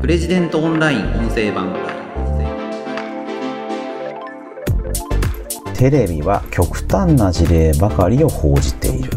プレジデントオンライン音声版。テレビは極端な事例ばかりを報じている。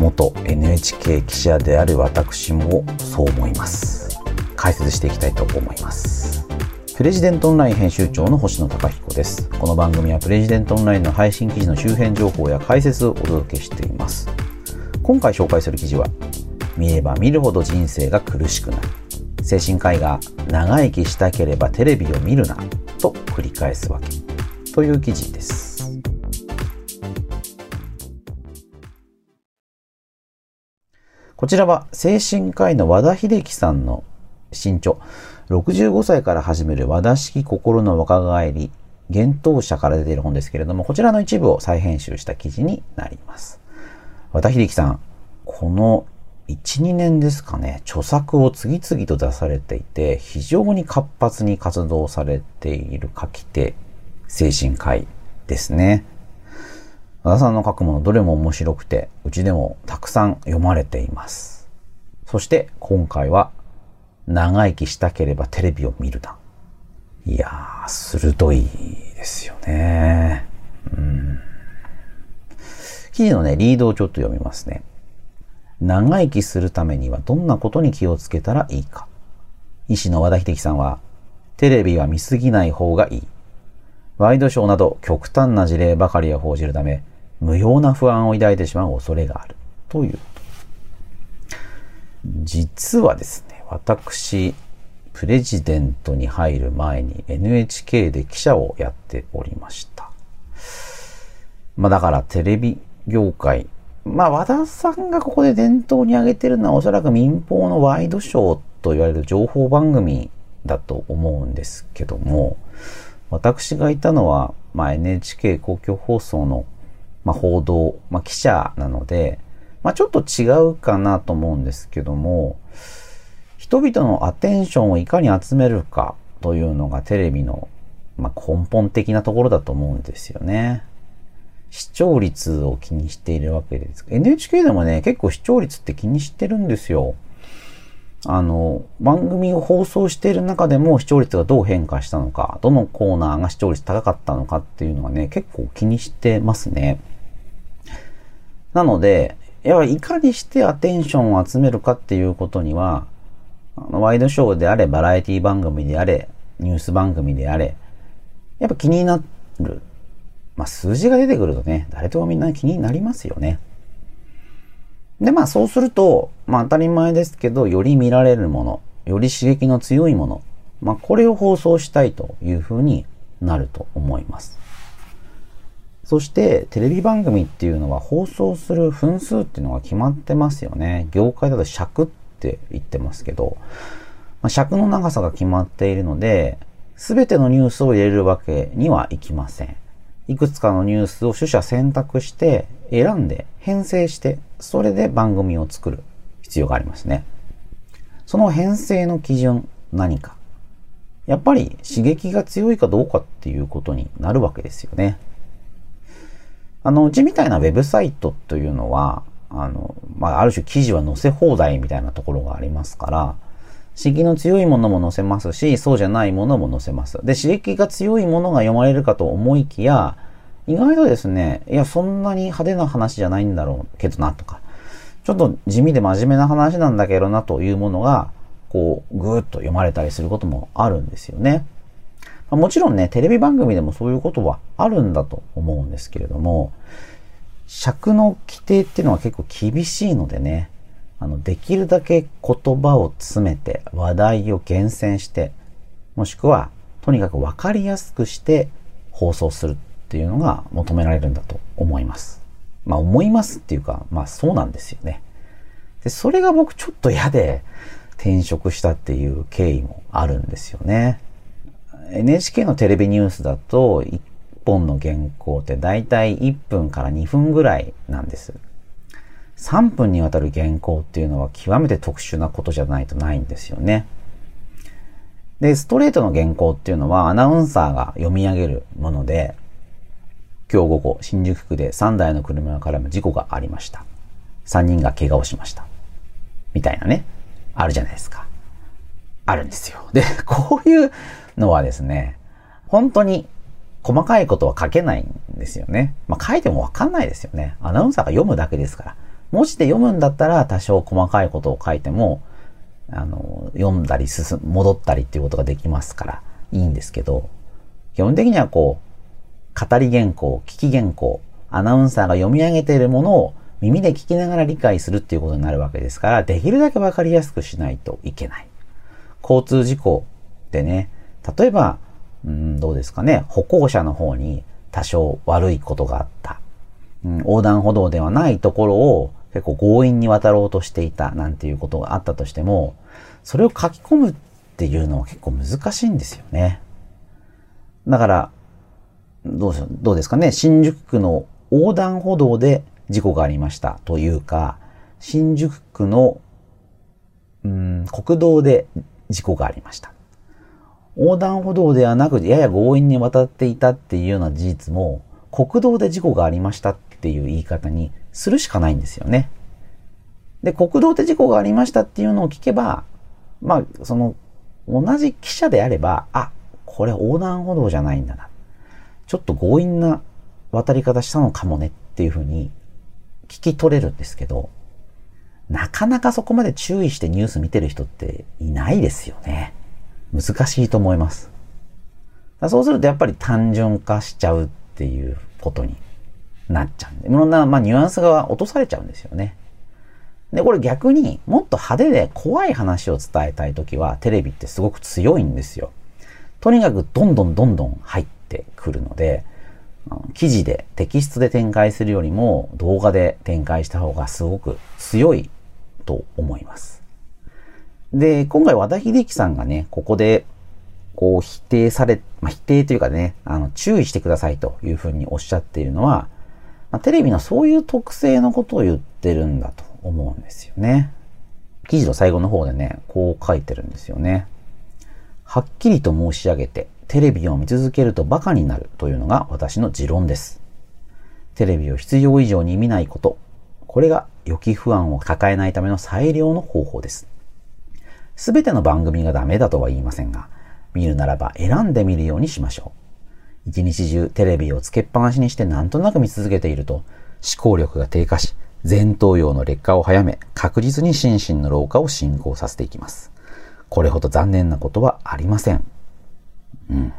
元 NHK 記者である私もそう思います。解説していきたいと思います。プレジデントオンライン編集長の星野貴彦です。この番組はプレジデントオンラインの配信記事の周辺情報や解説をお届けしています。今回紹介する記事は見れば見るほど人生が苦しくなる。精神科医が長生きしたければテレビを見るなと繰り返すわけという記事です。こちらは精神科医の和田秀樹さんの新著。65歳から始める和田式心の若返り幻冬者から出ている本ですけれどもこちらの一部を再編集した記事になります。和田秀樹さんこの1、2年ですかね、著作を次々と出されていて、非常に活発に活動されている書き手、精神科医ですね。和田さんの書くものどれも面白くて、うちでもたくさん読まれています。そして今回は、長生きしたければテレビを見るな。いやー、鋭いですよね。うん。記事のね、リードをちょっと読みますね。長生きするためにはどんなことに気をつけたらいいか。医師の和田秀樹さんは、テレビは見すぎない方がいい。ワイドショーなど極端な事例ばかりを報じるため、無用な不安を抱いてしまう恐れがある。という。実はですね、私、プレジデントに入る前に NHK で記者をやっておりました。まあだからテレビ業界まあ、和田さんがここで伝統に挙げてるのはおそらく民放のワイドショーと言われる情報番組だと思うんですけども、私がいたのは、まあ、NHK 公共放送の、まあ、報道、まあ、記者なので、まあ、ちょっと違うかなと思うんですけども、人々のアテンションをいかに集めるかというのがテレビの、まあ、根本的なところだと思うんですよね。視聴率を気にしているわけです。NHK でもね、結構視聴率って気にしてるんですよ。あの、番組を放送している中でも視聴率がどう変化したのか、どのコーナーが視聴率高かったのかっていうのはね、結構気にしてますね。なので、やいかにしてアテンションを集めるかっていうことには、あのワイドショーであれ、バラエティ番組であれ、ニュース番組であれ、やっぱ気になるまあ、数字が出てくるとね、誰ともみんな気になりますよね。で、まあそうすると、まあ当たり前ですけど、より見られるもの、より刺激の強いもの、まあこれを放送したいというふうになると思います。そしてテレビ番組っていうのは放送する分数っていうのが決まってますよね。業界だと尺って言ってますけど、まあ、尺の長さが決まっているので、すべてのニュースを入れるわけにはいきません。いくつかのニュースを取捨選択して選んで編成してそれで番組を作る必要がありますね。その編成の基準何か。やっぱり刺激が強いかどうかっていうことになるわけですよね。あの、うちみたいなウェブサイトというのは、あの、まあ、ある種記事は載せ放題みたいなところがありますから、刺激の強いものも載せますし、そうじゃないものも載せます。で、刺激が強いものが読まれるかと思いきや、意外とですね、いや、そんなに派手な話じゃないんだろうけどなとか、ちょっと地味で真面目な話なんだけどなというものが、こう、ぐーっと読まれたりすることもあるんですよね。もちろんね、テレビ番組でもそういうことはあるんだと思うんですけれども、尺の規定っていうのは結構厳しいのでね、あの、できるだけ言葉を詰めて、話題を厳選して、もしくは、とにかくわかりやすくして放送するっていうのが求められるんだと思います。まあ思いますっていうか、まあそうなんですよね。で、それが僕ちょっと嫌で転職したっていう経緯もあるんですよね。NHK のテレビニュースだと1本の原稿ってだいたい1分から2分ぐらいなんです。3分にわたる原稿っていうのは極めて特殊なことじゃないとないんですよね。で、ストレートの原稿っていうのはアナウンサーが読み上げるもので、今日午後、新宿区で3台の車が絡む事故がありました。3人が怪我をしました。みたいなね、あるじゃないですか。あるんですよ。で、こういうのはですね、本当に細かいことは書けないんですよね。まあ書いてもわかんないですよね。アナウンサーが読むだけですから。文字で読むんだったら多少細かいことを書いても、あの、読んだり進、戻ったりっていうことができますからいいんですけど、基本的にはこう、語り原稿、聞き原稿、アナウンサーが読み上げているものを耳で聞きながら理解するっていうことになるわけですから、できるだけわかりやすくしないといけない。交通事故でね、例えば、うん、どうですかね、歩行者の方に多少悪いことがあった。うん、横断歩道ではないところを結構強引に渡ろうとしていたなんていうことがあったとしても、それを書き込むっていうのは結構難しいんですよね。だから、どうどうですかね、新宿区の横断歩道で事故がありましたというか、新宿区の、うん、国道で事故がありました。横断歩道ではなく、やや強引に渡っていたっていうような事実も、国道で事故がありましたっていう言い方にするしかないんですよね。で、国道で事故がありましたっていうのを聞けば、まあ、その、同じ記者であれば、あ、これ横断歩道じゃないんだな。ちょっと強引な渡り方したのかもねっていうふうに聞き取れるんですけど、なかなかそこまで注意してニュース見てる人っていないですよね。難しいと思います。そうするとやっぱり単純化しちゃうっていうことになっちゃうんで、いろんな、まあ、ニュアンスが落とされちゃうんですよね。で、これ逆にもっと派手で怖い話を伝えたいときはテレビってすごく強いんですよ。とにかくどんどんどんどん入ってくるので、記事でテキストで展開するよりも動画で展開した方がすごく強いと思います。で、今回和田秀樹さんがね、ここでこう否定され、まあ、否定というかね、あの注意してくださいというふうにおっしゃっているのは、まあ、テレビのそういう特性のことを言ってるんだと思うんですよね。記事の最後の方でね、こう書いてるんですよね。はっきりと申し上げて、テレビを見続けると馬鹿になるというのが私の持論です。テレビを必要以上に見ないこと。これが予期不安を抱えないための最良の方法です。すべての番組がダメだとは言いませんが、見るならば選んでみるようにしましょう。一日中テレビをつけっぱなしにしてなんとなく見続けていると、思考力が低下し、前頭葉の劣化を早め、確実に心身の老化を進行させていきます。これほど残念なことはありません。うん。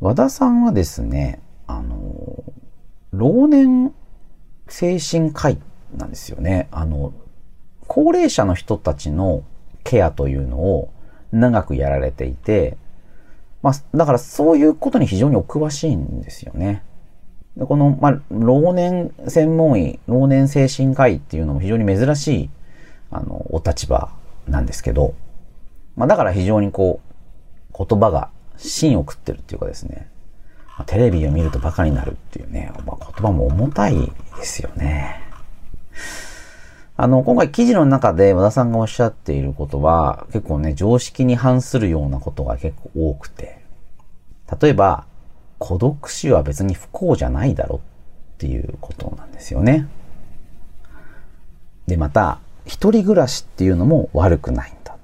和田さんはですね、あの、老年精神科医なんですよね。あの、高齢者の人たちのケアというのを長くやられていて、まあ、だからそういうことに非常にお詳しいんですよね。この、まあ、老年専門医、老年精神科医っていうのも非常に珍しい、あの、お立場なんですけど、まあ、だから非常にこう、言葉が芯を食ってるっていうかですね、テレビを見るとバカになるっていうね、まあ、言葉も重たいですよね。あの、今回記事の中で和田さんがおっしゃっていることは、結構ね、常識に反するようなことが結構多くて、例えば、孤独死は別に不幸じゃないだろっていうことなんですよね。で、また、一人暮らしっていうのも悪くないんだ。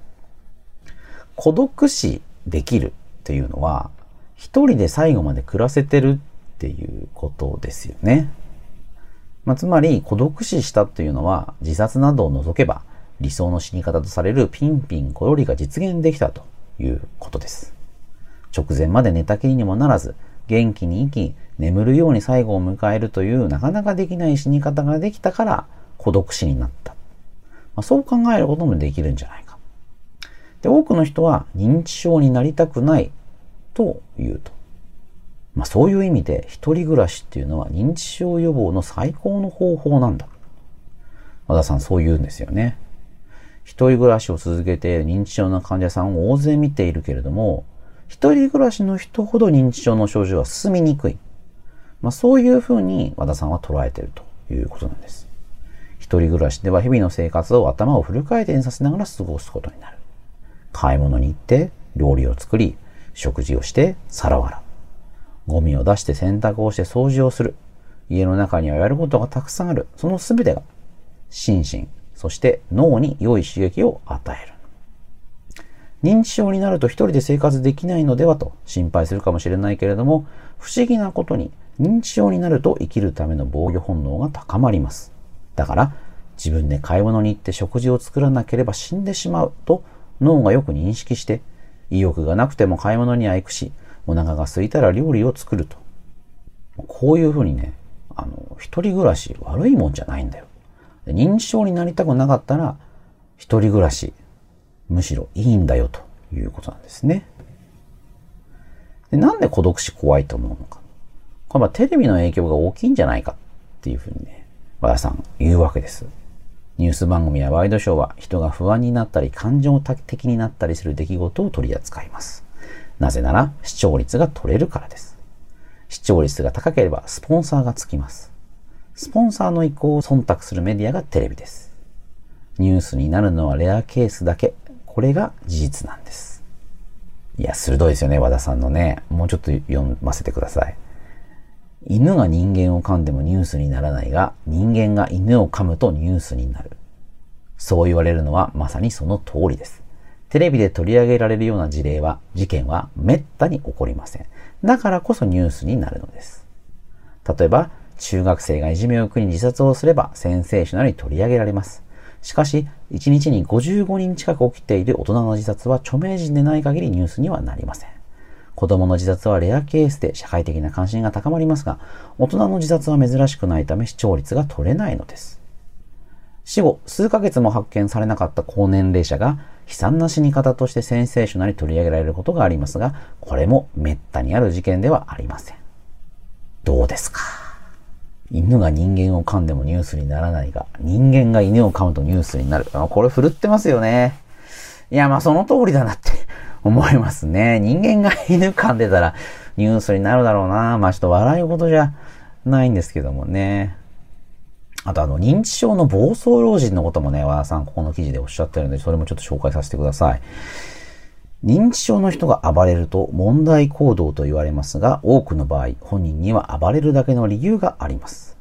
孤独死できるっていうのは、一人で最後まで暮らせてるっていうことですよね。まあ、つまり孤独死したっていうのは自殺などを除けば理想の死に方とされるピンピンコロリが実現できたということです。直前まで寝たきりにもならず元気に生き眠るように最後を迎えるというなかなかできない死に方ができたから孤独死になった。まあ、そう考えることもできるんじゃないか。で、多くの人は認知症になりたくないと言うと。まあ、そういう意味で一人暮らしっていうのは認知症予防の最高の方法なんだ。和田さんそう言うんですよね。一人暮らしを続けて認知症の患者さんを大勢見ているけれども、一人暮らしの人ほど認知症の症状は進みにくい。まあ、そういうふうに和田さんは捉えているということなんです。一人暮らしでは日々の生活を頭をフル回転させながら過ごすことになる。買い物に行って、料理を作り、食事をして、皿を洗う。ゴミを出して洗濯をして掃除をする。家の中にはやることがたくさんある。その全てが、心身、そして脳に良い刺激を与える。認知症になると一人で生活できないのではと心配するかもしれないけれども、不思議なことに認知症になると生きるための防御本能が高まります。だから、自分で買い物に行って食事を作らなければ死んでしまうと脳がよく認識して、意欲がなくても買い物には行くし、お腹が空いたら料理を作ると。こういうふうにね、あの、一人暮らし悪いもんじゃないんだよ。認知症になりたくなかったら、一人暮らし、むしろいいんだよということなんですね。でなんで孤独死怖いと思うのか。これはテレビの影響が大きいんじゃないかっていうふうにね、和田さん言うわけです。ニュース番組やワイドショーは人が不安になったり感情的になったりする出来事を取り扱います。なぜなら視聴率が取れるからです。視聴率が高ければスポンサーがつきます。スポンサーの意向を忖度するメディアがテレビです。ニュースになるのはレアケースだけ。これが事実なんです。いや、鋭いですよね、和田さんのね。もうちょっと読ませてください。犬が人間を噛んでもニュースにならないが、人間が犬を噛むとニュースになる。そう言われるのはまさにその通りです。テレビで取り上げられるような事例は、事件は滅多に起こりません。だからこそニュースになるのです。例えば、中学生がいじめを苦に自殺をすればセンセーショナルに取り上げられます。しかし、1日に55人近く起きている大人の自殺は著名人でない限りニュースにはなりません。子供の自殺はレアケースで社会的な関心が高まりますが、大人の自殺は珍しくないため視聴率が取れないのです。死後、数ヶ月も発見されなかった高年齢者が悲惨な死に方としてセンセーショナルに取り上げられることがありますが、これも滅多にある事件ではありません。どうですか？犬が人間を噛んでもニュースにならないが、人間が犬を噛むとニュースになる。これ振るってますよね。いや、まあその通りだなって思いますね。人間が犬噛んでたらニュースになるだろうな。まあちょっと笑い事じゃないんですけどもね。あとあの、認知症の暴走老人のこともね、和田さんここの記事でおっしゃってるので、それもちょっと紹介させてください。認知症の人が暴れると問題行動と言われますが、多くの場合、本人には暴れるだけの理由があります。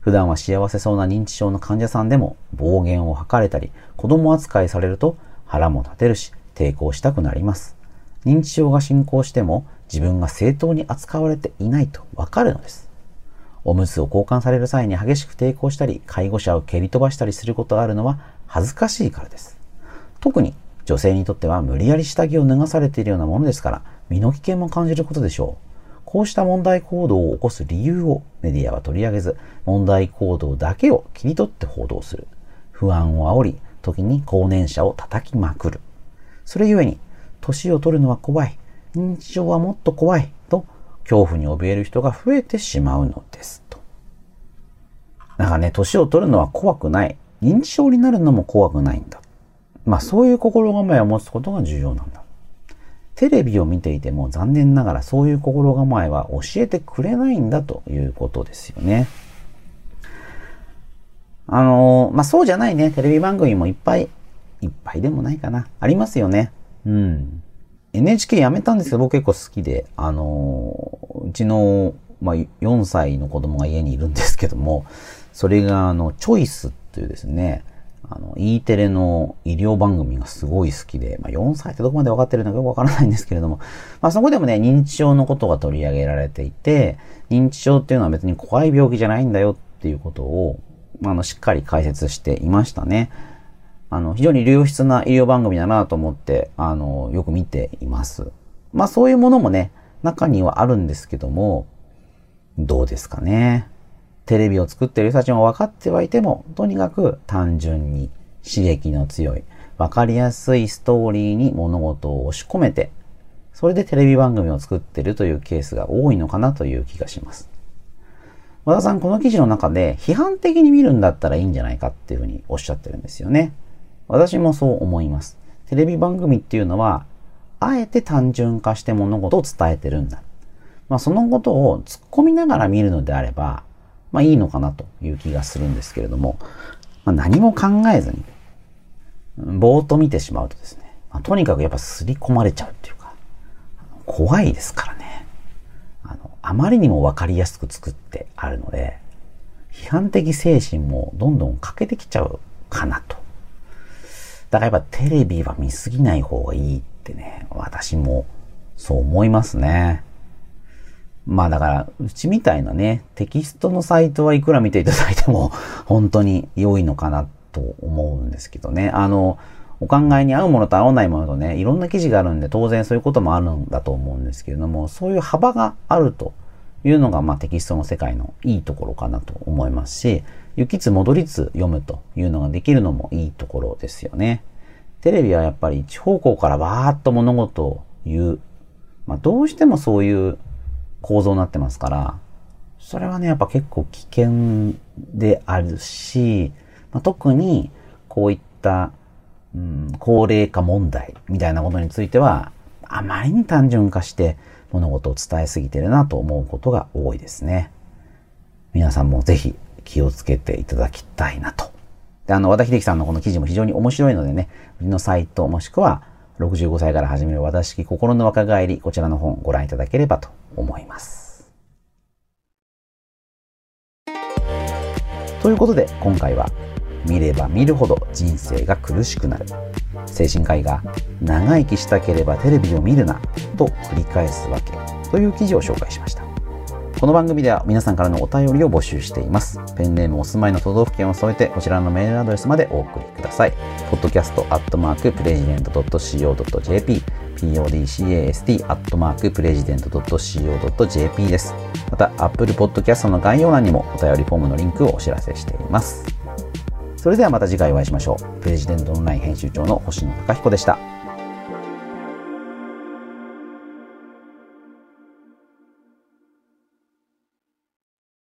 普段は幸せそうな認知症の患者さんでも暴言を吐かれたり、子供扱いされると腹も立てるし、抵抗したくなります。認知症が進行しても自分が正当に扱われていないとわかるのです。おむつを交換される際に激しく抵抗したり、介護者を蹴り飛ばしたりすることがあるのは恥ずかしいからです。特に女性にとっては無理やり下着を脱がされているようなものですから、身の危険も感じることでしょう。こうした問題行動を起こす理由をメディアは取り上げず、問題行動だけを切り取って報道する。不安を煽り、時に高年者を叩きまくる。それゆえに、年を取るのは怖い。認知症はもっと怖い。と、恐怖に怯える人が増えてしまうのです。と。だからね、年を取るのは怖くない。認知症になるのも怖くないんだ。まあそういう心構えを持つことが重要なんだ。テレビを見ていても残念ながらそういう心構えは教えてくれないんだということですよね。あのー、まあ、そうじゃないね、テレビ番組もいっぱい、いっぱいでもないかな。ありますよね。うん。NHK 辞めたんですけど、僕結構好きで、あのー、うちの、まあ、4歳の子供が家にいるんですけども、それが、あの、チョイスっていうですね、あの、E テレの医療番組がすごい好きで、まあ、4歳ってどこまで分かってるのかよくわからないんですけれども、まあ、そこでもね、認知症のことが取り上げられていて、認知症っていうのは別に怖い病気じゃないんだよっていうことを、あの、しっかり解説していましたね。あの、非常に良質な医療番組だなと思って、あの、よく見ています。まあ、そういうものもね、中にはあるんですけども、どうですかね。テレビを作っている人たちも分かってはいても、とにかく単純に刺激の強い、分かりやすいストーリーに物事を押し込めて、それでテレビ番組を作ってるというケースが多いのかなという気がします。和田さん、この記事の中で批判的に見るんだったらいいんじゃないかっていうふうにおっしゃってるんですよね。私もそう思います。テレビ番組っていうのは、あえて単純化して物事を伝えてるんだ。まあ、そのことを突っ込みながら見るのであれば、まあいいのかなという気がするんですけれども、まあ、何も考えずに、ぼーっと見てしまうとですね、まあ、とにかくやっぱ刷り込まれちゃうっていうか、怖いですからね。あの、あまりにもわかりやすく作ってあるので、批判的精神もどんどん欠けてきちゃうかなと。だからやっぱテレビは見すぎない方がいいってね、私もそう思いますね。まあだから、うちみたいなね、テキストのサイトはいくら見ていただいても 本当に良いのかなと思うんですけどね。あの、お考えに合うものと合わないものとね、いろんな記事があるんで当然そういうこともあるんだと思うんですけれども、そういう幅があるというのが、まあテキストの世界のいいところかなと思いますし、行きつ戻りつ読むというのができるのもいいところですよね。テレビはやっぱり一方向からわーっと物事を言う。まあどうしてもそういう構造になってますから、それはね、やっぱ結構危険であるし、まあ、特にこういったうん、高齢化問題みたいなことについては、あまりに単純化して物事を伝えすぎてるなと思うことが多いですね。皆さんもぜひ気をつけていただきたいなと。で、あの、和田秀樹さんのこの記事も非常に面白いのでね、うちのサイトもしくは65歳から始める和田式心の若返り、こちらの本ご覧いただければと思います。ということで、今回は見れば見るほど人生が苦しくなる精神科医が長生きしたければテレビを見るなと繰り返すわけという記事を紹介しましたこの番組では皆さんからのお便りを募集していますペンネームお住まいの都道府県を添えてこちらのメールアドレスまでお送りください podcast.president.co.jp podcast.president.co.jp です。また、Apple Podcast の概要欄にもお便りフォームのリンクをお知らせしています。それではまた次回お会いしましょう。プレジデントオンライン編集長の星野貴彦でした。